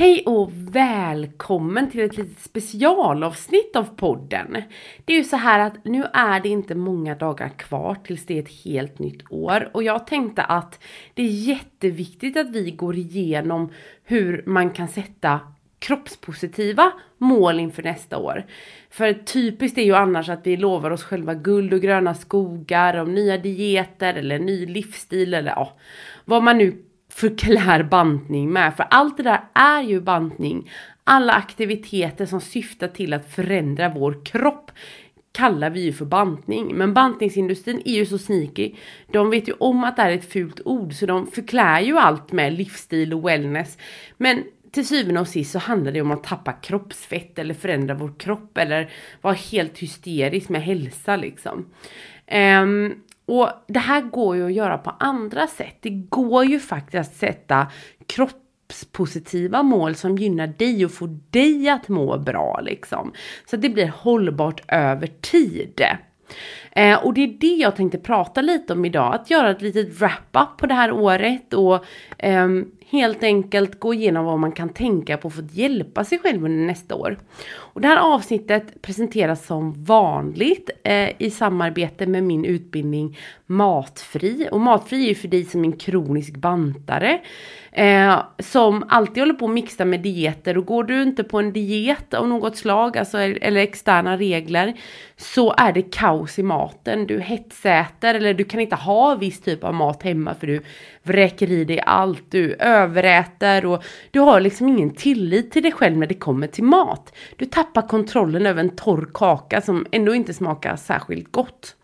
Hej och välkommen till ett litet specialavsnitt av podden. Det är ju så här att nu är det inte många dagar kvar tills det är ett helt nytt år och jag tänkte att det är jätteviktigt att vi går igenom hur man kan sätta kroppspositiva mål inför nästa år. För typiskt är ju annars att vi lovar oss själva guld och gröna skogar om nya dieter eller ny livsstil eller ja, vad man nu förklär bantning med. För allt det där är ju bantning. Alla aktiviteter som syftar till att förändra vår kropp kallar vi ju för bantning. Men bantningsindustrin är ju så sneaky. De vet ju om att det är ett fult ord så de förklär ju allt med livsstil och wellness. Men till syvende och sist så handlar det om att tappa kroppsfett eller förändra vår kropp eller vara helt hysterisk med hälsa liksom. Um, och det här går ju att göra på andra sätt. Det går ju faktiskt att sätta kroppspositiva mål som gynnar dig och får dig att må bra liksom. Så att det blir hållbart över tid. Eh, och det är det jag tänkte prata lite om idag, att göra ett litet wrap-up på det här året och eh, helt enkelt gå igenom vad man kan tänka på för att hjälpa sig själv under nästa år. Och det här avsnittet presenteras som vanligt eh, i samarbete med min utbildning Matfri. Och Matfri är ju för dig som en kronisk bantare eh, som alltid håller på att mixa med dieter och går du inte på en diet av något slag, alltså eller externa regler, så är det kaos i maten. Du hetsäter eller du kan inte ha viss typ av mat hemma för du vräker i dig allt, du överäter och du har liksom ingen tillit till dig själv när det kommer till mat. Du tappar kontrollen över en torr kaka som ändå inte smakar särskilt gott.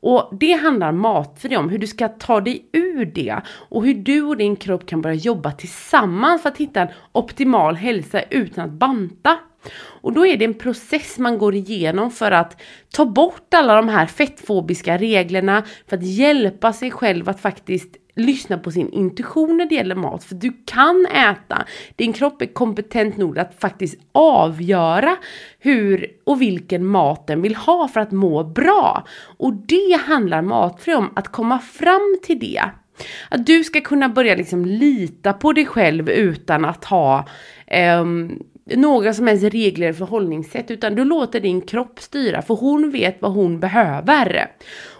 Och det handlar Matfri om, hur du ska ta dig ur det och hur du och din kropp kan börja jobba tillsammans för att hitta en optimal hälsa utan att banta. Och då är det en process man går igenom för att ta bort alla de här fettfobiska reglerna, för att hjälpa sig själv att faktiskt lyssna på sin intuition när det gäller mat. För du kan äta. Din kropp är kompetent nog att faktiskt avgöra hur och vilken mat den vill ha för att må bra. Och det handlar Matfri om, att komma fram till det. Att du ska kunna börja liksom lita på dig själv utan att ha um, några som helst regler och förhållningssätt utan du låter din kropp styra för hon vet vad hon behöver.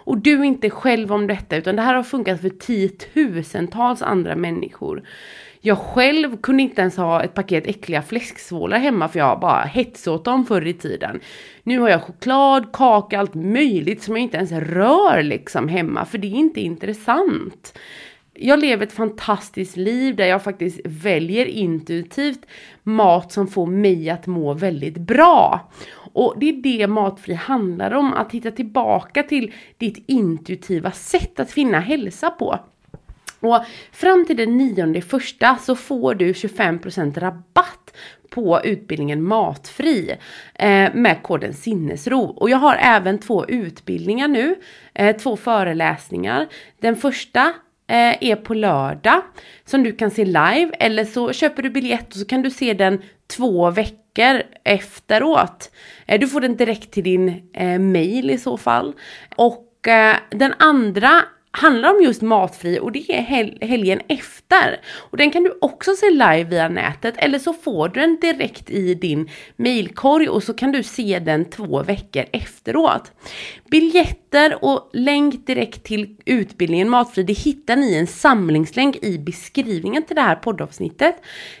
Och du är inte själv om detta utan det här har funkat för tiotusentals andra människor. Jag själv kunde inte ens ha ett paket äckliga fläsksvålar hemma för jag bara hetsade åt dem förr i tiden. Nu har jag choklad, kaka, allt möjligt som jag inte ens rör liksom hemma för det är inte intressant jag lever ett fantastiskt liv där jag faktiskt väljer intuitivt mat som får mig att må väldigt bra. Och det är det Matfri handlar om, att hitta tillbaka till ditt intuitiva sätt att finna hälsa på. Och fram till den nionde första så får du 25% rabatt på utbildningen Matfri eh, med koden sinnesro. Och jag har även två utbildningar nu, eh, två föreläsningar. Den första Eh, är på lördag som du kan se live eller så köper du biljett och så kan du se den två veckor efteråt. Eh, du får den direkt till din eh, mail i så fall. Och eh, den andra handlar om just matfri och det är hel helgen efter. Och den kan du också se live via nätet eller så får du den direkt i din mailkorg och så kan du se den två veckor efteråt. Biljetter och länk direkt till utbildningen Matfri det hittar ni i en samlingslänk i beskrivningen till det här poddavsnittet.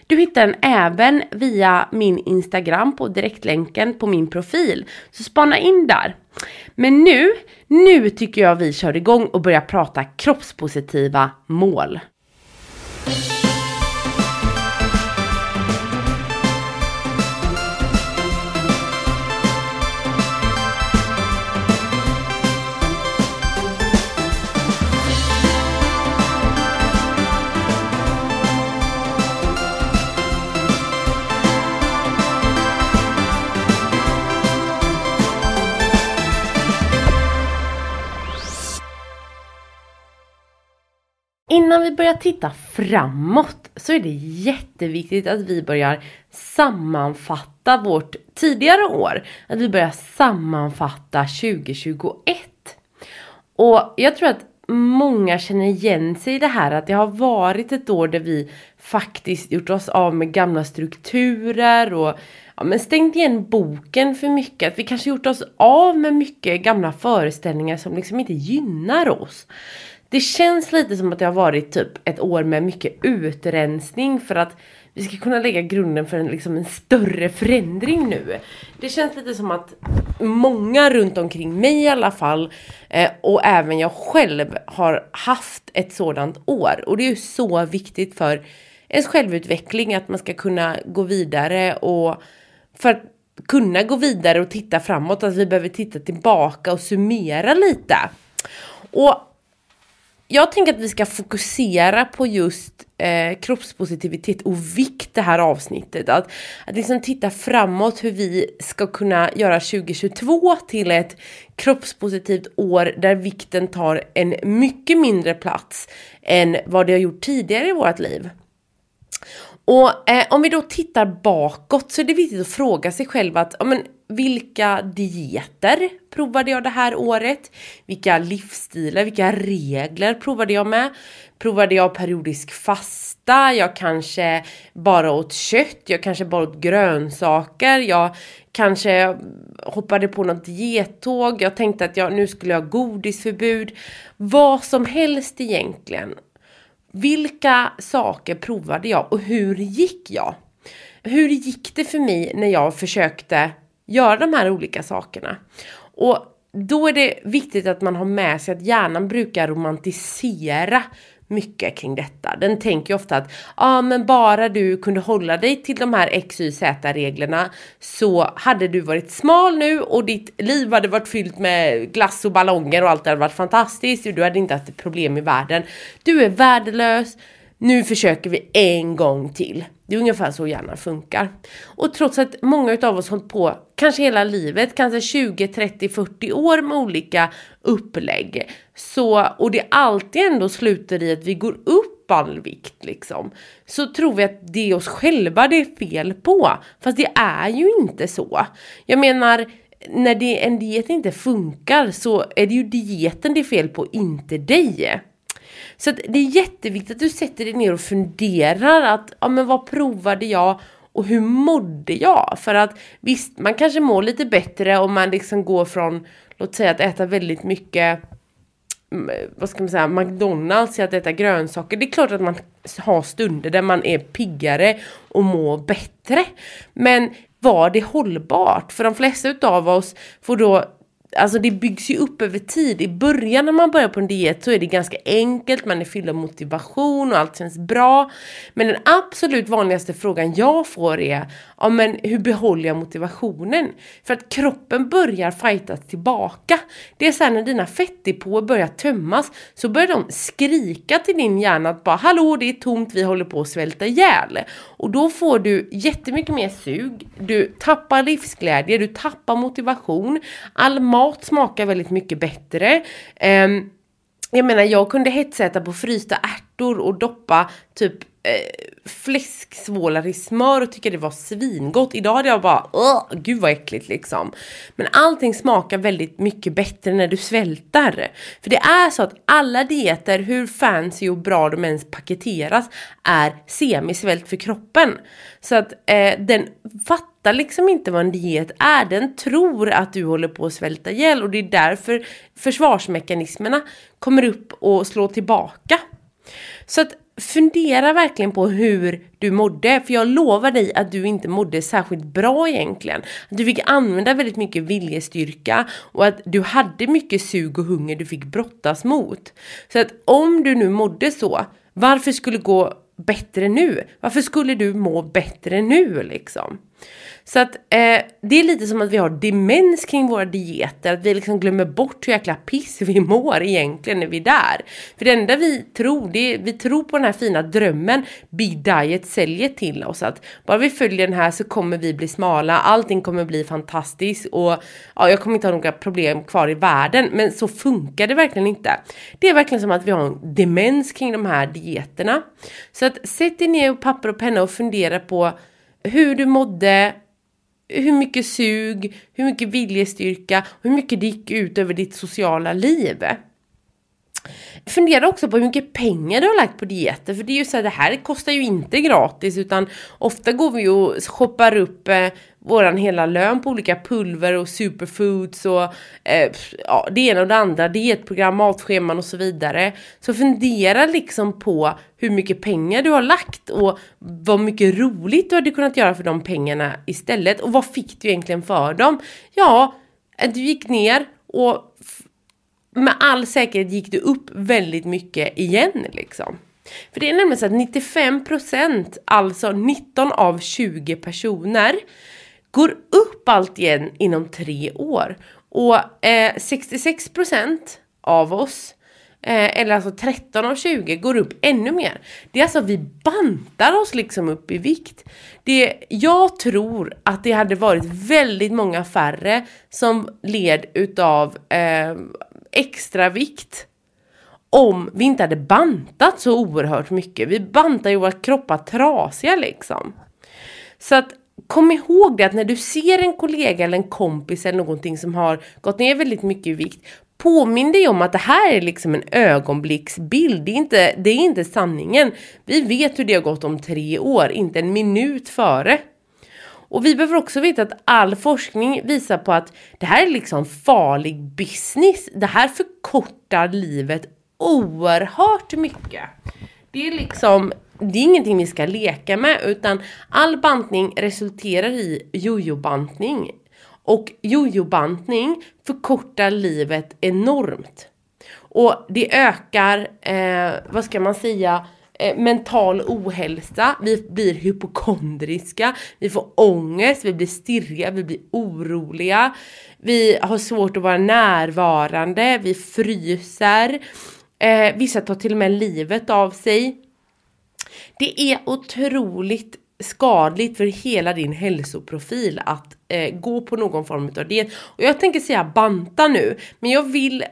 Du hittar den även via min Instagram på direktlänken på min profil. Så spana in där. Men nu, nu tycker jag vi kör igång och börjar prata kroppspositiva mål. Innan vi börjar titta framåt så är det jätteviktigt att vi börjar sammanfatta vårt tidigare år. Att vi börjar sammanfatta 2021. Och jag tror att många känner igen sig i det här att det har varit ett år där vi faktiskt gjort oss av med gamla strukturer och ja, men stängt igen boken för mycket. Att vi kanske gjort oss av med mycket gamla föreställningar som liksom inte gynnar oss. Det känns lite som att det har varit typ ett år med mycket utrensning för att vi ska kunna lägga grunden för en, liksom en större förändring nu. Det känns lite som att många runt omkring mig i alla fall eh, och även jag själv har haft ett sådant år och det är ju så viktigt för ens självutveckling att man ska kunna gå vidare och för att kunna gå vidare och titta framåt att vi behöver titta tillbaka och summera lite. Och jag tänker att vi ska fokusera på just eh, kroppspositivitet och vikt det här avsnittet. Att, att liksom titta framåt hur vi ska kunna göra 2022 till ett kroppspositivt år där vikten tar en mycket mindre plats än vad det har gjort tidigare i vårt liv. Och eh, om vi då tittar bakåt så är det viktigt att fråga sig själv att ja, men, vilka dieter provade jag det här året? Vilka livsstilar, vilka regler provade jag med? Provade jag periodisk fasta? Jag kanske bara åt kött, jag kanske bara åt grönsaker, jag kanske hoppade på något diettåg, jag tänkte att jag, nu skulle jag ha godisförbud. Vad som helst egentligen. Vilka saker provade jag och hur gick jag? Hur gick det för mig när jag försökte göra de här olika sakerna? Och då är det viktigt att man har med sig att hjärnan brukar romantisera mycket kring detta. Den tänker ofta att ja ah, men bara du kunde hålla dig till de här X, Y, Z reglerna så hade du varit smal nu och ditt liv hade varit fyllt med glass och ballonger och allt hade varit fantastiskt och du hade inte haft problem i världen. Du är värdelös, nu försöker vi en gång till. Det är ungefär så hjärnan funkar. Och trots att många av oss hållit på kanske hela livet, kanske 20, 30, 40 år med olika upplägg. Så, och det alltid ändå slutar i att vi går upp all vikt liksom. Så tror vi att det är oss själva det är fel på. Fast det är ju inte så. Jag menar, när det, en diet inte funkar så är det ju dieten det är fel på, inte dig. Så det är jätteviktigt att du sätter dig ner och funderar att, ja men vad provade jag och hur mådde jag? För att visst, man kanske mår lite bättre om man liksom går från, låt säga att äta väldigt mycket mm, vad ska man säga, McDonalds till att äta grönsaker. Det är klart att man har stunder där man är piggare och mår bättre. Men var det hållbart? För de flesta utav oss får då Alltså det byggs ju upp över tid. I början när man börjar på en diet så är det ganska enkelt, man är fylld av motivation och allt känns bra. Men den absolut vanligaste frågan jag får är, ja men hur behåller jag motivationen? För att kroppen börjar fightas tillbaka. Det är såhär när dina fettdepåer börjar tömmas så börjar de skrika till din hjärna att bara hallå det är tomt, vi håller på att svälta ihjäl. Och då får du jättemycket mer sug, du tappar livsglädje, du tappar motivation, all mat smakar väldigt mycket bättre. Um, jag menar jag kunde hetsäta på frysta ärtor och doppa typ eh, fläsksvålar i smör och tycker det var svingott. Idag hade jag bara, Åh, gud vad äckligt liksom. Men allting smakar väldigt mycket bättre när du svältar. För det är så att alla dieter, hur fancy och bra de ens paketeras, är semisvält för kroppen. Så att eh, den fattar liksom inte vad en diet är. Den tror att du håller på att svälta ihjäl och det är därför försvarsmekanismerna kommer upp och slår tillbaka. Så att fundera verkligen på hur du mådde, för jag lovar dig att du inte mådde särskilt bra egentligen. Att du fick använda väldigt mycket viljestyrka och att du hade mycket sug och hunger du fick brottas mot. Så att om du nu mådde så, varför skulle det gå bättre nu? Varför skulle du må bättre nu liksom? Så att eh, det är lite som att vi har demens kring våra dieter, att vi liksom glömmer bort hur jäkla piss vi mår egentligen när vi är där. För det enda vi tror, det är, vi tror på den här fina drömmen Big Diet säljer till oss, att bara vi följer den här så kommer vi bli smala, allting kommer bli fantastiskt och ja, jag kommer inte ha några problem kvar i världen, men så funkar det verkligen inte. Det är verkligen som att vi har en demens kring de här dieterna. Så att sätt dig ner och papper och penna och fundera på hur du mådde, hur mycket sug, hur mycket viljestyrka, hur mycket det gick ut över ditt sociala liv. Fundera också på hur mycket pengar du har lagt på dieter, för det är ju så här, det här kostar ju inte gratis utan ofta går vi och shoppar upp eh, våran hela lön på olika pulver och superfoods och eh, ja, det ena och det andra, dietprogram, matscheman och så vidare. Så fundera liksom på hur mycket pengar du har lagt och vad mycket roligt du hade kunnat göra för de pengarna istället och vad fick du egentligen för dem? Ja, eh, du gick ner och med all säkerhet gick du upp väldigt mycket igen liksom. För det är nämligen så att 95%, alltså 19 av 20 personer, går upp allt igen inom tre år. Och eh, 66% av oss, eh, eller alltså 13 av 20, går upp ännu mer. Det är alltså vi bantar oss liksom upp i vikt. Det, jag tror att det hade varit väldigt många färre som led utav eh, extra vikt om vi inte hade bantat så oerhört mycket. Vi bantar ju våra kroppar trasiga liksom. Så att kom ihåg det att när du ser en kollega eller en kompis eller någonting som har gått ner väldigt mycket i vikt Påminn dig om att det här är liksom en ögonblicksbild, det är, inte, det är inte sanningen. Vi vet hur det har gått om tre år, inte en minut före. Och vi behöver också veta att all forskning visar på att det här är liksom farlig business. Det här förkortar livet oerhört mycket. Det är liksom, det är ingenting vi ska leka med utan all bantning resulterar i jojobantning Och jojobantning förkortar livet enormt. Och det ökar, eh, vad ska man säga, eh, mental ohälsa, vi blir hypokondriska, vi får ångest, vi blir stirriga, vi blir oroliga, vi har svårt att vara närvarande, vi fryser, eh, vissa tar till och med livet av sig. Det är otroligt skadligt för hela din hälsoprofil att eh, gå på någon form av diet. Och jag tänker säga banta nu, men jag vill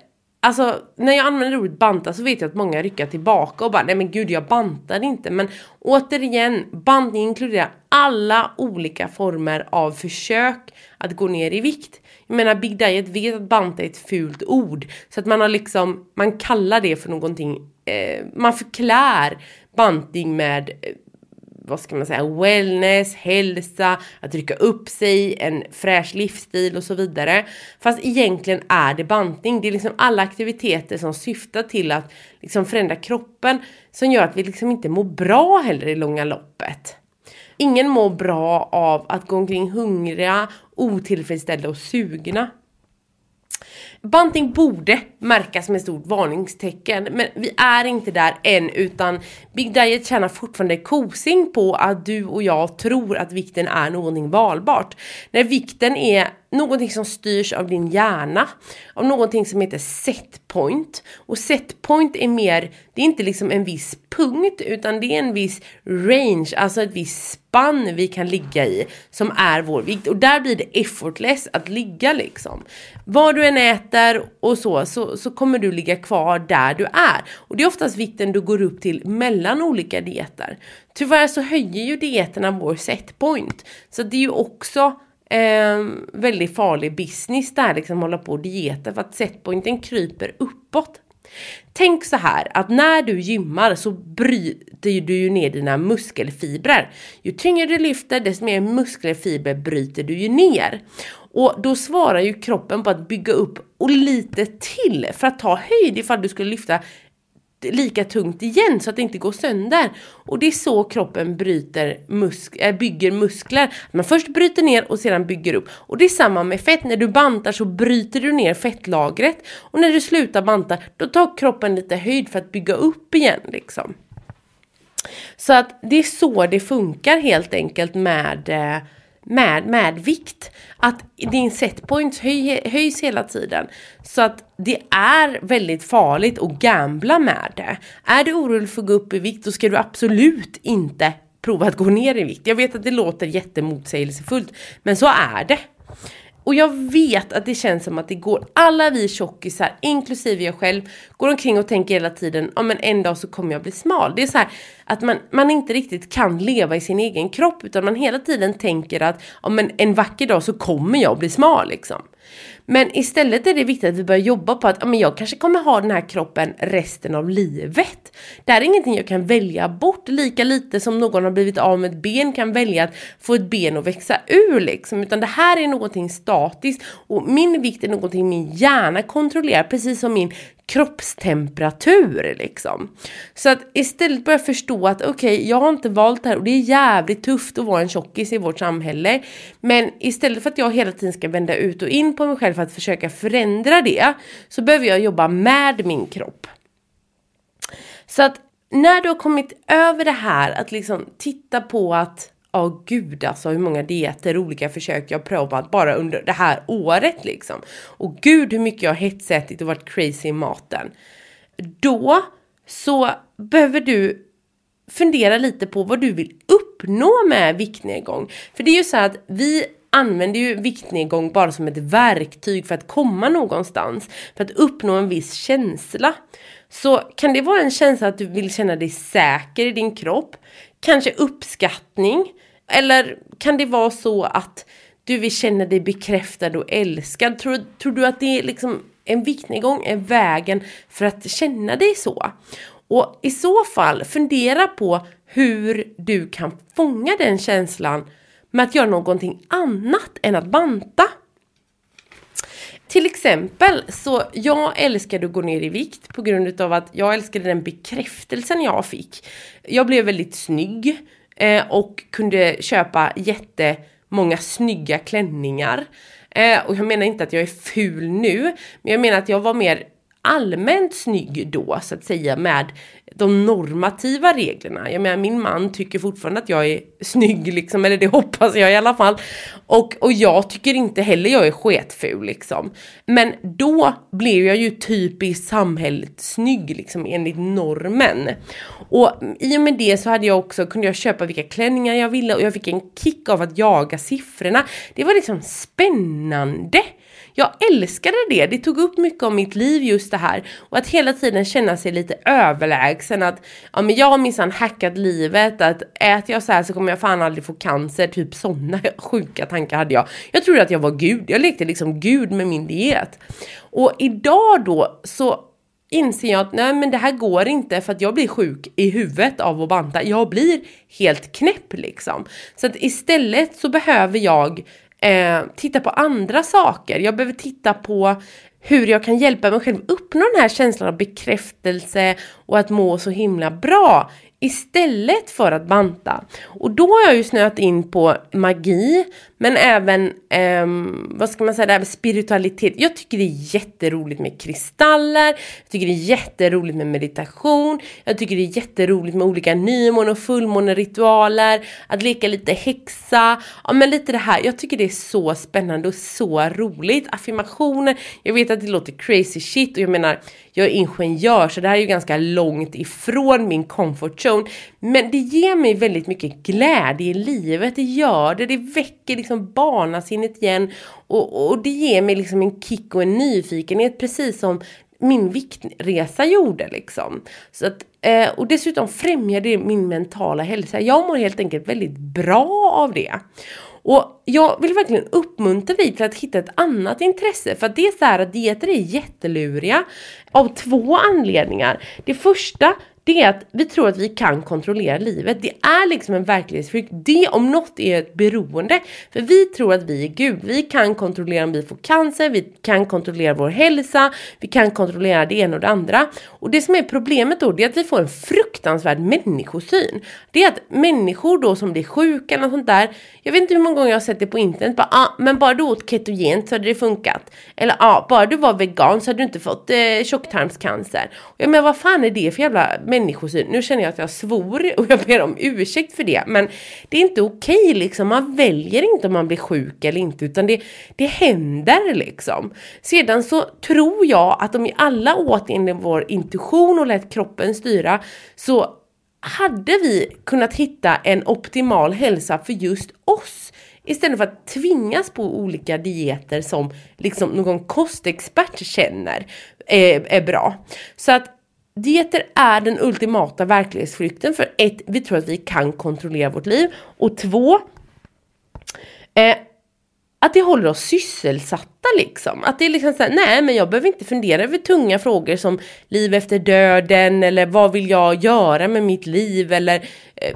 Alltså när jag använder ordet banta så vet jag att många rycker tillbaka och bara nej men gud jag bantar inte. Men återigen, bantning inkluderar alla olika former av försök att gå ner i vikt. Jag menar Big Diet vet att banta är ett fult ord. Så att man har liksom, man kallar det för någonting, eh, man förklär bantning med eh, vad ska man säga, wellness, hälsa, att rycka upp sig, en fräsch livsstil och så vidare. Fast egentligen är det bantning. Det är liksom alla aktiviteter som syftar till att liksom förändra kroppen som gör att vi liksom inte mår bra heller i långa loppet. Ingen mår bra av att gå omkring hungriga, otillfredsställda och sugna. Banting borde märkas med stort varningstecken men vi är inte där än utan Big Diet tjänar fortfarande kosing på att du och jag tror att vikten är någonting valbart. När vikten är någonting som styrs av din hjärna, av någonting som heter setpoint. Och setpoint är mer, det är inte liksom en viss punkt utan det är en viss range, alltså ett visst spann vi kan ligga i som är vår vikt. Och där blir det effortless att ligga liksom. Vad du än äter och så, så, så kommer du ligga kvar där du är. Och det är oftast vikten du går upp till mellan olika dieter. Tyvärr så höjer ju dieterna vår setpoint. Så det är ju också eh, väldigt farlig business där liksom hålla på och dieta för att setpointen kryper uppåt. Tänk så här att när du gymmar så bryter du ju ner dina muskelfibrer. Ju tyngre du lyfter desto mer muskelfibrer bryter du ju ner. Och då svarar ju kroppen på att bygga upp och lite till för att ta höjd ifall du skulle lyfta lika tungt igen så att det inte går sönder. Och det är så kroppen bryter musk äh, bygger muskler. Man först bryter ner och sedan bygger upp. Och det är samma med fett. När du bantar så bryter du ner fettlagret. Och när du slutar banta då tar kroppen lite höjd för att bygga upp igen liksom. Så att det är så det funkar helt enkelt med eh, med, med vikt. Att din setpoint höj, höjs hela tiden. Så att det är väldigt farligt att gambla med det. Är du orolig för att gå upp i vikt då ska du absolut inte prova att gå ner i vikt. Jag vet att det låter jättemotsägelsefullt men så är det. Och jag vet att det känns som att det går, alla vi tjockisar, inklusive jag själv, går omkring och tänker hela tiden, ja men en dag så kommer jag bli smal. Det är så här att man, man inte riktigt kan leva i sin egen kropp utan man hela tiden tänker att, ja men en vacker dag så kommer jag bli smal liksom. Men istället är det viktigt att vi börjar jobba på att men jag kanske kommer ha den här kroppen resten av livet. Det här är ingenting jag kan välja bort, lika lite som någon har blivit av med ett ben kan välja att få ett ben att växa ur liksom. Utan det här är någonting statiskt och min vikt är någonting min hjärna kontrollerar, precis som min kroppstemperatur liksom. Så att istället börja förstå att okej, okay, jag har inte valt det här och det är jävligt tufft att vara en tjockis i vårt samhälle. Men istället för att jag hela tiden ska vända ut och in på mig själv för att försöka förändra det så behöver jag jobba med min kropp. Så att när du har kommit över det här att liksom titta på att Ja oh, gud alltså hur många dieter, och olika försök jag har provat bara under det här året liksom. Och gud hur mycket jag har hetsätit och varit crazy i maten. Då så behöver du fundera lite på vad du vill uppnå med viktnedgång. För det är ju så att vi använder ju viktnedgång bara som ett verktyg för att komma någonstans. För att uppnå en viss känsla. Så kan det vara en känsla att du vill känna dig säker i din kropp? Kanske uppskattning? Eller kan det vara så att du vill känna dig bekräftad och älskad? Tror, tror du att det är liksom en viktnedgång är vägen för att känna dig så? Och i så fall, fundera på hur du kan fånga den känslan med att göra någonting annat än att banta. Till exempel så jag älskade att gå ner i vikt på grund av att jag älskade den bekräftelsen jag fick. Jag blev väldigt snygg eh, och kunde köpa jättemånga snygga klänningar. Eh, och jag menar inte att jag är ful nu, men jag menar att jag var mer allmänt snygg då så att säga med de normativa reglerna. Jag menar min man tycker fortfarande att jag är snygg liksom, eller det hoppas jag i alla fall. Och, och jag tycker inte heller jag är sketful liksom. Men då blev jag ju typiskt samhället snygg liksom enligt normen. Och i och med det så hade jag också, kunde jag köpa vilka klänningar jag ville och jag fick en kick av att jaga siffrorna. Det var liksom spännande. Jag älskade det, det tog upp mycket av mitt liv just det här. Och att hela tiden känna sig lite överlägsen att ja men jag har minsann hackat livet, att äter jag så här så kommer jag fan aldrig få cancer, typ sådana sjuka tankar hade jag. Jag trodde att jag var gud, jag lekte liksom gud med min diet. Och idag då så inser jag att nej men det här går inte för att jag blir sjuk i huvudet av att banta. Jag blir helt knäpp liksom. Så att istället så behöver jag eh, titta på andra saker. Jag behöver titta på hur jag kan hjälpa mig själv uppnå den här känslan av bekräftelse och att må så himla bra istället för att banta. Och då har jag ju snöat in på magi, men även, um, vad ska man säga, det här med spiritualitet. Jag tycker det är jätteroligt med kristaller, jag tycker det är jätteroligt med meditation, jag tycker det är jätteroligt med olika nymåne och fullmåneritualer, att leka lite häxa, ja men lite det här. Jag tycker det är så spännande och så roligt. Affirmationer, jag vet att det låter crazy shit och jag menar, jag är ingenjör så det här är ju ganska långt ifrån min comfort zone. Men det ger mig väldigt mycket glädje i livet, det gör det, det väcker liksom Liksom barnasinnet igen och, och det ger mig liksom en kick och en nyfikenhet precis som min viktresa gjorde liksom. Så att, eh, och dessutom främjar det min mentala hälsa. Jag mår helt enkelt väldigt bra av det. Och jag vill verkligen uppmuntra dig till att hitta ett annat intresse för att det är så här att dieter är jätteluriga av två anledningar. Det första det är att vi tror att vi kan kontrollera livet. Det är liksom en verklighetsflykt. Det om något är ett beroende. För vi tror att vi är Gud. Vi kan kontrollera om vi får cancer, vi kan kontrollera vår hälsa, vi kan kontrollera det ena och det andra. Och det som är problemet då, det är att vi får en fruktansvärd människosyn. Det är att människor då som blir sjuka eller något sånt där, jag vet inte hur många gånger jag har sett det på internet, bara, ah, men bara du åt ketogent så hade det funkat. Eller ja, ah, bara du var vegan så hade du inte fått eh, tjocktarmscancer. Ja, jag menar vad fan är det för jävla människosyn. Nu känner jag att jag svor och jag ber om ursäkt för det. Men det är inte okej okay, liksom. Man väljer inte om man blir sjuk eller inte utan det, det händer liksom. Sedan så tror jag att om vi alla åt enligt vår intuition och lät kroppen styra så hade vi kunnat hitta en optimal hälsa för just oss. Istället för att tvingas på olika dieter som liksom någon kostexpert känner är, är bra. Så att Dieter är den ultimata verklighetsflykten för ett, vi tror att vi kan kontrollera vårt liv. Och två, eh, att det håller oss sysselsatta liksom. Att det är liksom såhär, nej men jag behöver inte fundera över tunga frågor som liv efter döden eller vad vill jag göra med mitt liv eller eh,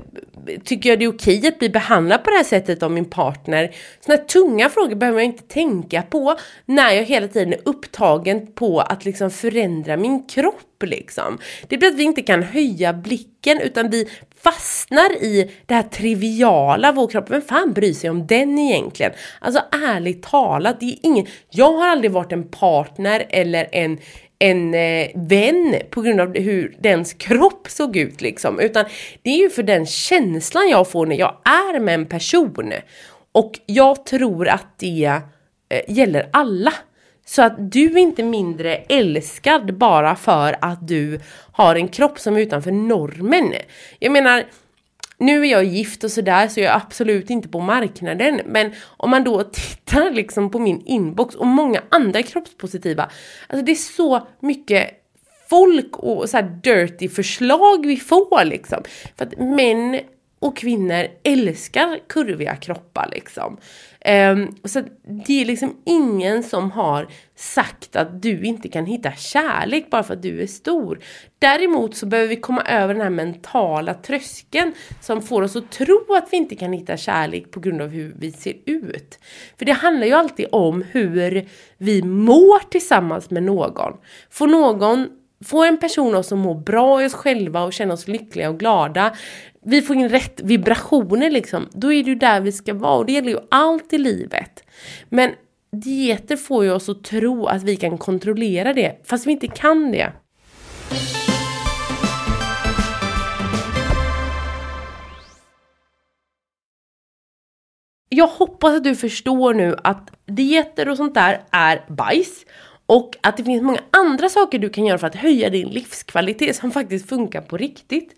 tycker jag det är okej att bli behandlad på det här sättet av min partner? Sådana här tunga frågor behöver jag inte tänka på när jag hela tiden är upptagen på att liksom förändra min kropp liksom. Det blir att vi inte kan höja blicken utan vi fastnar i det här triviala, vår kropp, vem fan bryr sig om den egentligen? Alltså ärligt talat, det är ingen, jag har aldrig varit en partner eller en en eh, vän på grund av hur dens kropp såg ut liksom. Utan det är ju för den känslan jag får när jag är med en person. Och jag tror att det eh, gäller alla. Så att du är inte mindre älskad bara för att du har en kropp som är utanför normen. Jag menar, nu är jag gift och sådär så jag är absolut inte på marknaden. Men om man då tittar liksom på min inbox och många andra kroppspositiva. Alltså det är så mycket folk och så dirty förslag vi får liksom. För att män och kvinnor älskar kurviga kroppar liksom. Um, så det är liksom ingen som har sagt att du inte kan hitta kärlek bara för att du är stor. Däremot så behöver vi komma över den här mentala tröskeln som får oss att tro att vi inte kan hitta kärlek på grund av hur vi ser ut. För det handlar ju alltid om hur vi mår tillsammans med någon. Får någon Får en person oss att må bra i oss själva och känna oss lyckliga och glada vi får in rätt vibrationer liksom, då är det ju där vi ska vara och det gäller ju allt i livet. Men dieter får ju oss att tro att vi kan kontrollera det, fast vi inte kan det. Jag hoppas att du förstår nu att dieter och sånt där är bajs. Och att det finns många andra saker du kan göra för att höja din livskvalitet som faktiskt funkar på riktigt.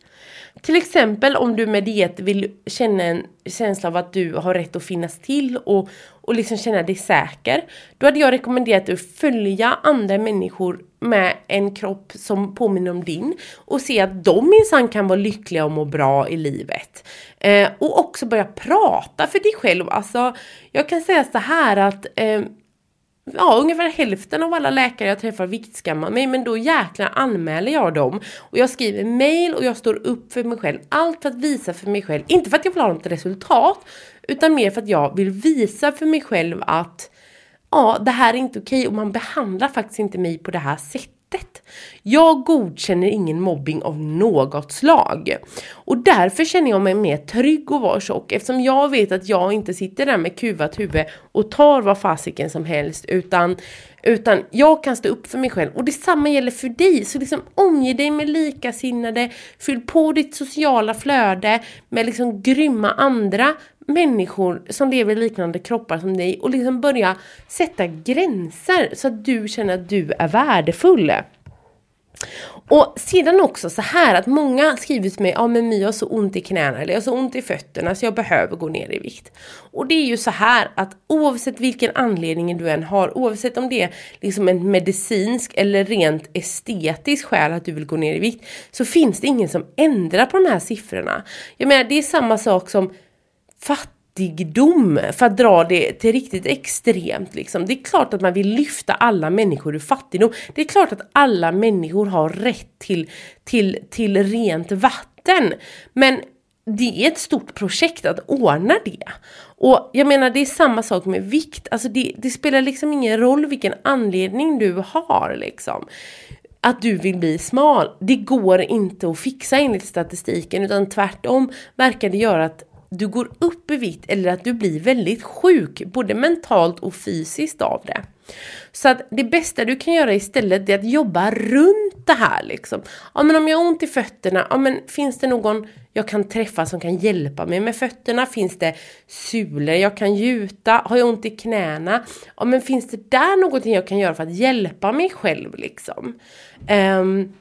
Till exempel om du med diet vill känna en känsla av att du har rätt att finnas till och, och liksom känna dig säker. Då hade jag rekommenderat att följa andra människor med en kropp som påminner om din och se att de minsann kan vara lyckliga och må bra i livet. Eh, och också börja prata för dig själv. Alltså, jag kan säga så här att eh, ja, ungefär hälften av alla läkare jag träffar viktskammar mig, men då jäklar anmäler jag dem. Och jag skriver mail och jag står upp för mig själv. Allt för att visa för mig själv, inte för att jag vill ha något resultat, utan mer för att jag vill visa för mig själv att ja, det här är inte okej och man behandlar faktiskt inte mig på det här sättet sättet. Jag godkänner ingen mobbing av något slag. Och därför känner jag mig mer trygg och vara tjock eftersom jag vet att jag inte sitter där med kuvat huvud och tar vad fasiken som helst utan utan jag kan stå upp för mig själv och detsamma gäller för dig. Så liksom omge dig med likasinnade, fyll på ditt sociala flöde med liksom grymma andra människor som lever i liknande kroppar som dig och liksom börja sätta gränser så att du känner att du är värdefull. Och sedan också så här att många skriver till mig, ja men My har så ont i knäna eller jag har så ont i fötterna så jag behöver gå ner i vikt. Och det är ju så här att oavsett vilken anledning du än har, oavsett om det är liksom en medicinsk eller rent estetisk skäl att du vill gå ner i vikt, så finns det ingen som ändrar på de här siffrorna. Jag menar det är samma sak som fattigdom, för att dra det till riktigt extremt. Liksom. Det är klart att man vill lyfta alla människor ur fattigdom. Det är klart att alla människor har rätt till, till, till rent vatten. Men det är ett stort projekt att ordna det. Och jag menar det är samma sak med vikt, alltså det, det spelar liksom ingen roll vilken anledning du har liksom att du vill bli smal. Det går inte att fixa enligt statistiken utan tvärtom verkar det göra att du går upp i vikt eller att du blir väldigt sjuk, både mentalt och fysiskt av det. Så att det bästa du kan göra istället är att jobba runt det här liksom. Ja men om jag har ont i fötterna, ja men finns det någon jag kan träffa som kan hjälpa mig med fötterna? Finns det sulor jag kan gjuta? Har jag ont i knäna? Ja men finns det där någonting jag kan göra för att hjälpa mig själv liksom? Um,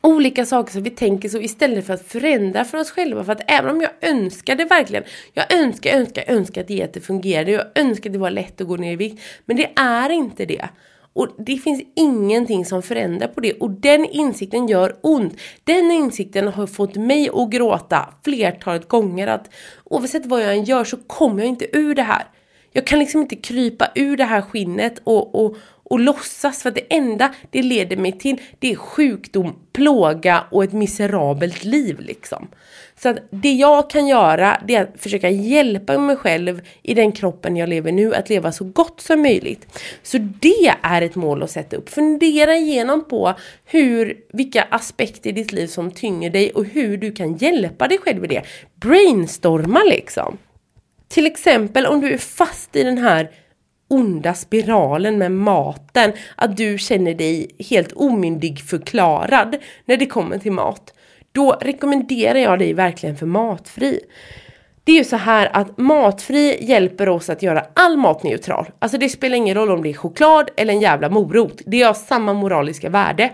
olika saker som vi tänker så istället för att förändra för oss själva. För att även om jag önskar det verkligen, jag önskar, önskar, önskar att dieter fungerade, jag önskar att det var lätt att gå ner i vikt, men det är inte det. Och det finns ingenting som förändrar på det och den insikten gör ont. Den insikten har fått mig att gråta flertalet gånger att oavsett vad jag än gör så kommer jag inte ur det här. Jag kan liksom inte krypa ur det här skinnet och, och, och låtsas för att det enda det leder mig till det är sjukdom, plåga och ett miserabelt liv liksom. Så att det jag kan göra det är att försöka hjälpa mig själv i den kroppen jag lever nu att leva så gott som möjligt. Så det är ett mål att sätta upp. Fundera igenom på hur, vilka aspekter i ditt liv som tynger dig och hur du kan hjälpa dig själv i det. Brainstorma liksom. Till exempel om du är fast i den här onda spiralen med maten, att du känner dig helt omyndigförklarad när det kommer till mat. Då rekommenderar jag dig verkligen för matfri. Det är ju så här att matfri hjälper oss att göra all mat neutral. Alltså det spelar ingen roll om det är choklad eller en jävla morot. Det har samma moraliska värde.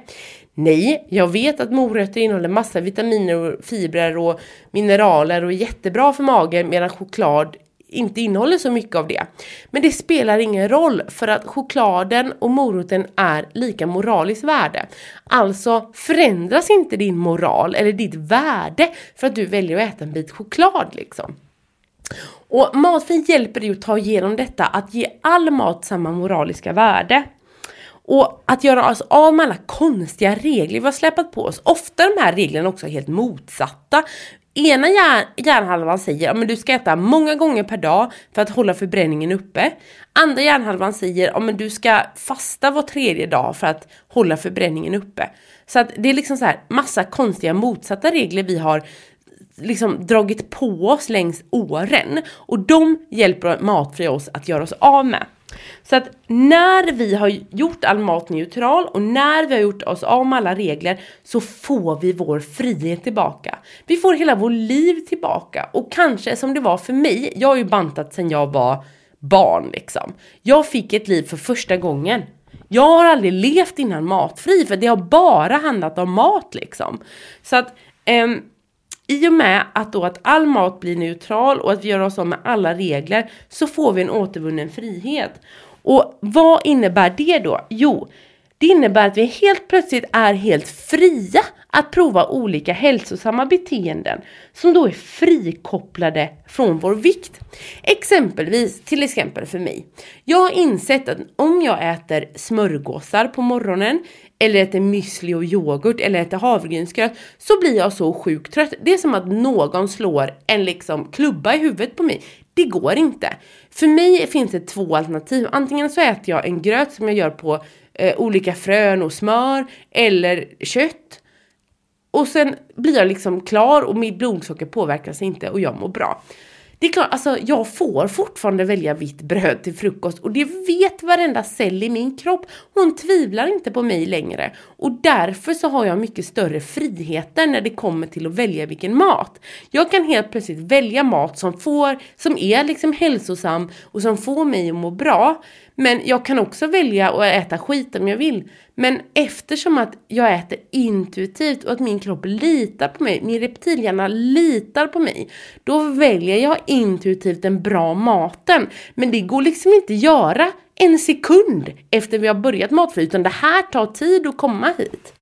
Nej, jag vet att morötter innehåller massa vitaminer och fibrer och mineraler och är jättebra för magen medan choklad inte innehåller så mycket av det. Men det spelar ingen roll för att chokladen och moroten är lika moraliskt värde. Alltså förändras inte din moral eller ditt värde för att du väljer att äta en bit choklad liksom. Och matfri hjälper dig att ta igenom detta, att ge all mat samma moraliska värde. Och att göra oss av med alla konstiga regler vi har släpat på oss. Ofta de här reglerna också helt motsatta ena hjärn, hjärnhalvan säger att du ska äta många gånger per dag för att hålla förbränningen uppe. Andra hjärnhalvan säger att du ska fasta var tredje dag för att hålla förbränningen uppe. Så att det är liksom så här massa konstiga motsatta regler vi har liksom dragit på oss längs åren och de hjälper matfria oss att göra oss av med. Så att när vi har gjort all mat neutral och när vi har gjort oss av med alla regler så får vi vår frihet tillbaka. Vi får hela vårt liv tillbaka och kanske som det var för mig, jag har ju bantat sedan jag var barn liksom. Jag fick ett liv för första gången. Jag har aldrig levt innan matfri för det har bara handlat om mat liksom. Så att um, i och med att då att all mat blir neutral och att vi gör oss av med alla regler så får vi en återvunnen frihet. Och vad innebär det då? Jo, det innebär att vi helt plötsligt är helt fria att prova olika hälsosamma beteenden som då är frikopplade från vår vikt. Exempelvis, till exempel för mig. Jag har insett att om jag äter smörgåsar på morgonen eller äter müsli och yoghurt eller äter havregrynsgröt så blir jag så sjukt trött. Det är som att någon slår en liksom klubba i huvudet på mig. Det går inte. För mig finns det två alternativ. Antingen så äter jag en gröt som jag gör på eh, olika frön och smör eller kött. Och sen blir jag liksom klar och mitt blodsocker påverkas inte och jag mår bra. Det är klart, alltså jag får fortfarande välja vitt bröd till frukost och det vet varenda cell i min kropp. Hon tvivlar inte på mig längre och därför så har jag mycket större friheter när det kommer till att välja vilken mat. Jag kan helt plötsligt välja mat som får, som är liksom hälsosam och som får mig att må bra. Men jag kan också välja att äta skit om jag vill. Men eftersom att jag äter intuitivt och att min kropp litar på mig, min reptilhjärna litar på mig, då väljer jag intuitivt den bra maten. Men det går liksom inte göra en sekund efter vi har börjat matfri, utan det här tar tid att komma hit.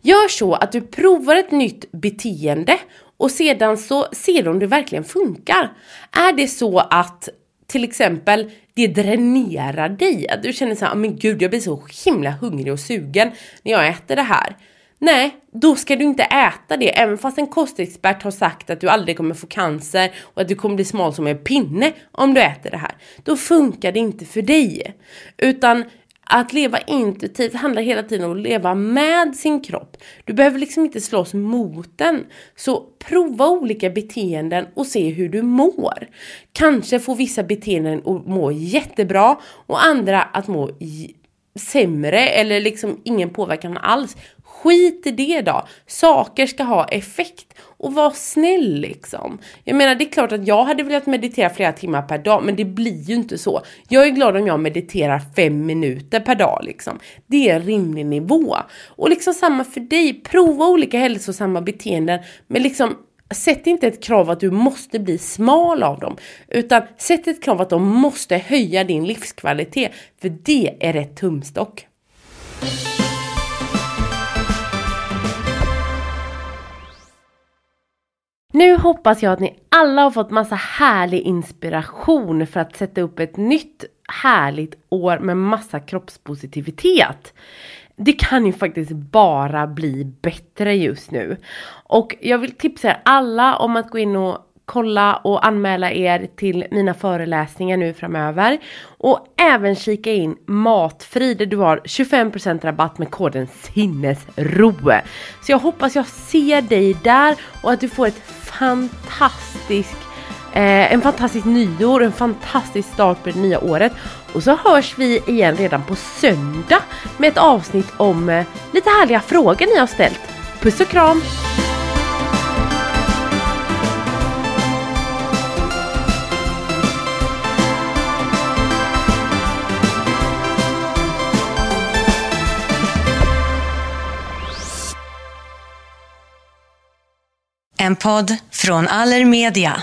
Gör så att du provar ett nytt beteende och sedan så ser du om det verkligen funkar. Är det så att till exempel det dränerar dig. Att du känner så här, ah, men gud jag blir så himla hungrig och sugen när jag äter det här. Nej, då ska du inte äta det. Även fast en kostexpert har sagt att du aldrig kommer få cancer och att du kommer bli smal som en pinne om du äter det här. Då funkar det inte för dig. Utan att leva intuitivt handlar hela tiden om att leva med sin kropp. Du behöver liksom inte slåss mot den. Så prova olika beteenden och se hur du mår. Kanske får vissa beteenden att må jättebra och andra att må sämre eller liksom ingen påverkan alls. Skit i det då. Saker ska ha effekt. Och var snäll liksom. Jag menar det är klart att jag hade velat meditera flera timmar per dag men det blir ju inte så. Jag är glad om jag mediterar fem minuter per dag liksom. Det är en rimlig nivå. Och liksom samma för dig. Prova olika hälsosamma beteenden men liksom Sätt inte ett krav att du måste bli smal av dem, utan sätt ett krav att de måste höja din livskvalitet, för det är rätt tumstock. Nu hoppas jag att ni alla har fått massa härlig inspiration för att sätta upp ett nytt härligt år med massa kroppspositivitet. Det kan ju faktiskt bara bli bättre just nu. Och jag vill tipsa er alla om att gå in och kolla och anmäla er till mina föreläsningar nu framöver. Och även kika in Matfri där du har 25% rabatt med koden sinnesro. Så jag hoppas jag ser dig där och att du får ett fantastiskt Eh, en fantastisk nyår, en fantastisk start på det nya året. Och så hörs vi igen redan på söndag med ett avsnitt om eh, lite härliga frågor ni har ställt. Puss och kram! En podd från Allermedia.